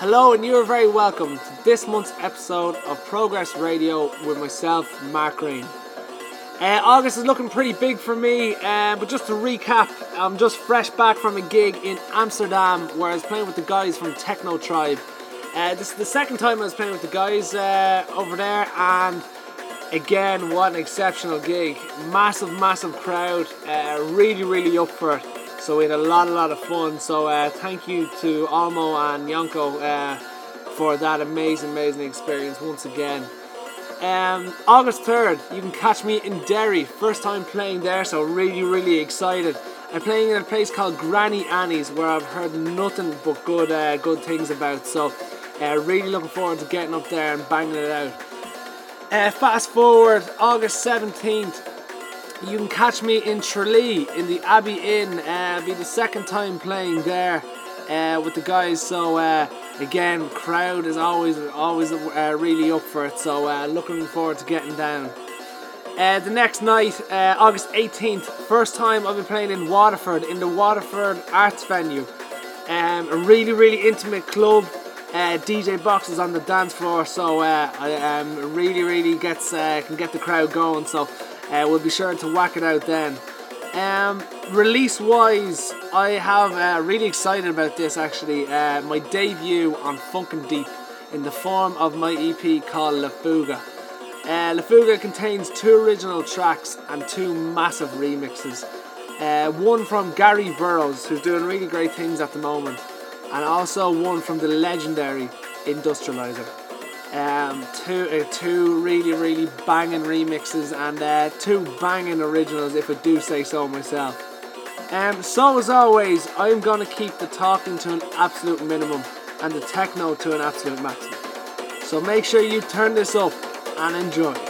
Hello, and you are very welcome to this month's episode of Progress Radio with myself, Mark Green. Uh, August is looking pretty big for me, uh, but just to recap, I'm just fresh back from a gig in Amsterdam where I was playing with the guys from Techno Tribe. Uh, this is the second time I was playing with the guys uh, over there, and again, what an exceptional gig! Massive, massive crowd, uh, really, really up for it. So we had a lot, a lot of fun. So uh, thank you to Almo and Yanko for that amazing, amazing experience once again. Um, August 3rd, you can catch me in Derry. First time playing there, so really, really excited. I'm playing in a place called Granny Annie's where I've heard nothing but good uh, good things about. So, uh, really looking forward to getting up there and banging it out. Uh, fast forward, August 17th, you can catch me in Tralee in the Abbey Inn. Uh, be the second time playing there uh, with the guys. So uh, again, crowd is always always uh, really up for it. So uh, looking forward to getting down. Uh, the next night, uh, August 18th, first time I'll be playing in Waterford in the Waterford Arts Venue. Um, a really really intimate club. Uh, DJ boxes on the dance floor, so uh, I um, really really gets can get the crowd going. So we'll be sure to whack it out then. Um, release wise, I have uh, really excited about this actually. Uh, my debut on Funkin' Deep in the form of my EP called La Fuga. Uh, La Fuga contains two original tracks and two massive remixes. Uh, one from Gary Burrows, who's doing really great things at the moment, and also one from the legendary Industrialyzer. Um, two, uh, two really, really banging remixes and uh, two banging originals, if I do say so myself. Um, so, as always, I'm to keep the talking to an absolute minimum and the techno to an absolute maximum. So, make sure you turn this up and enjoy.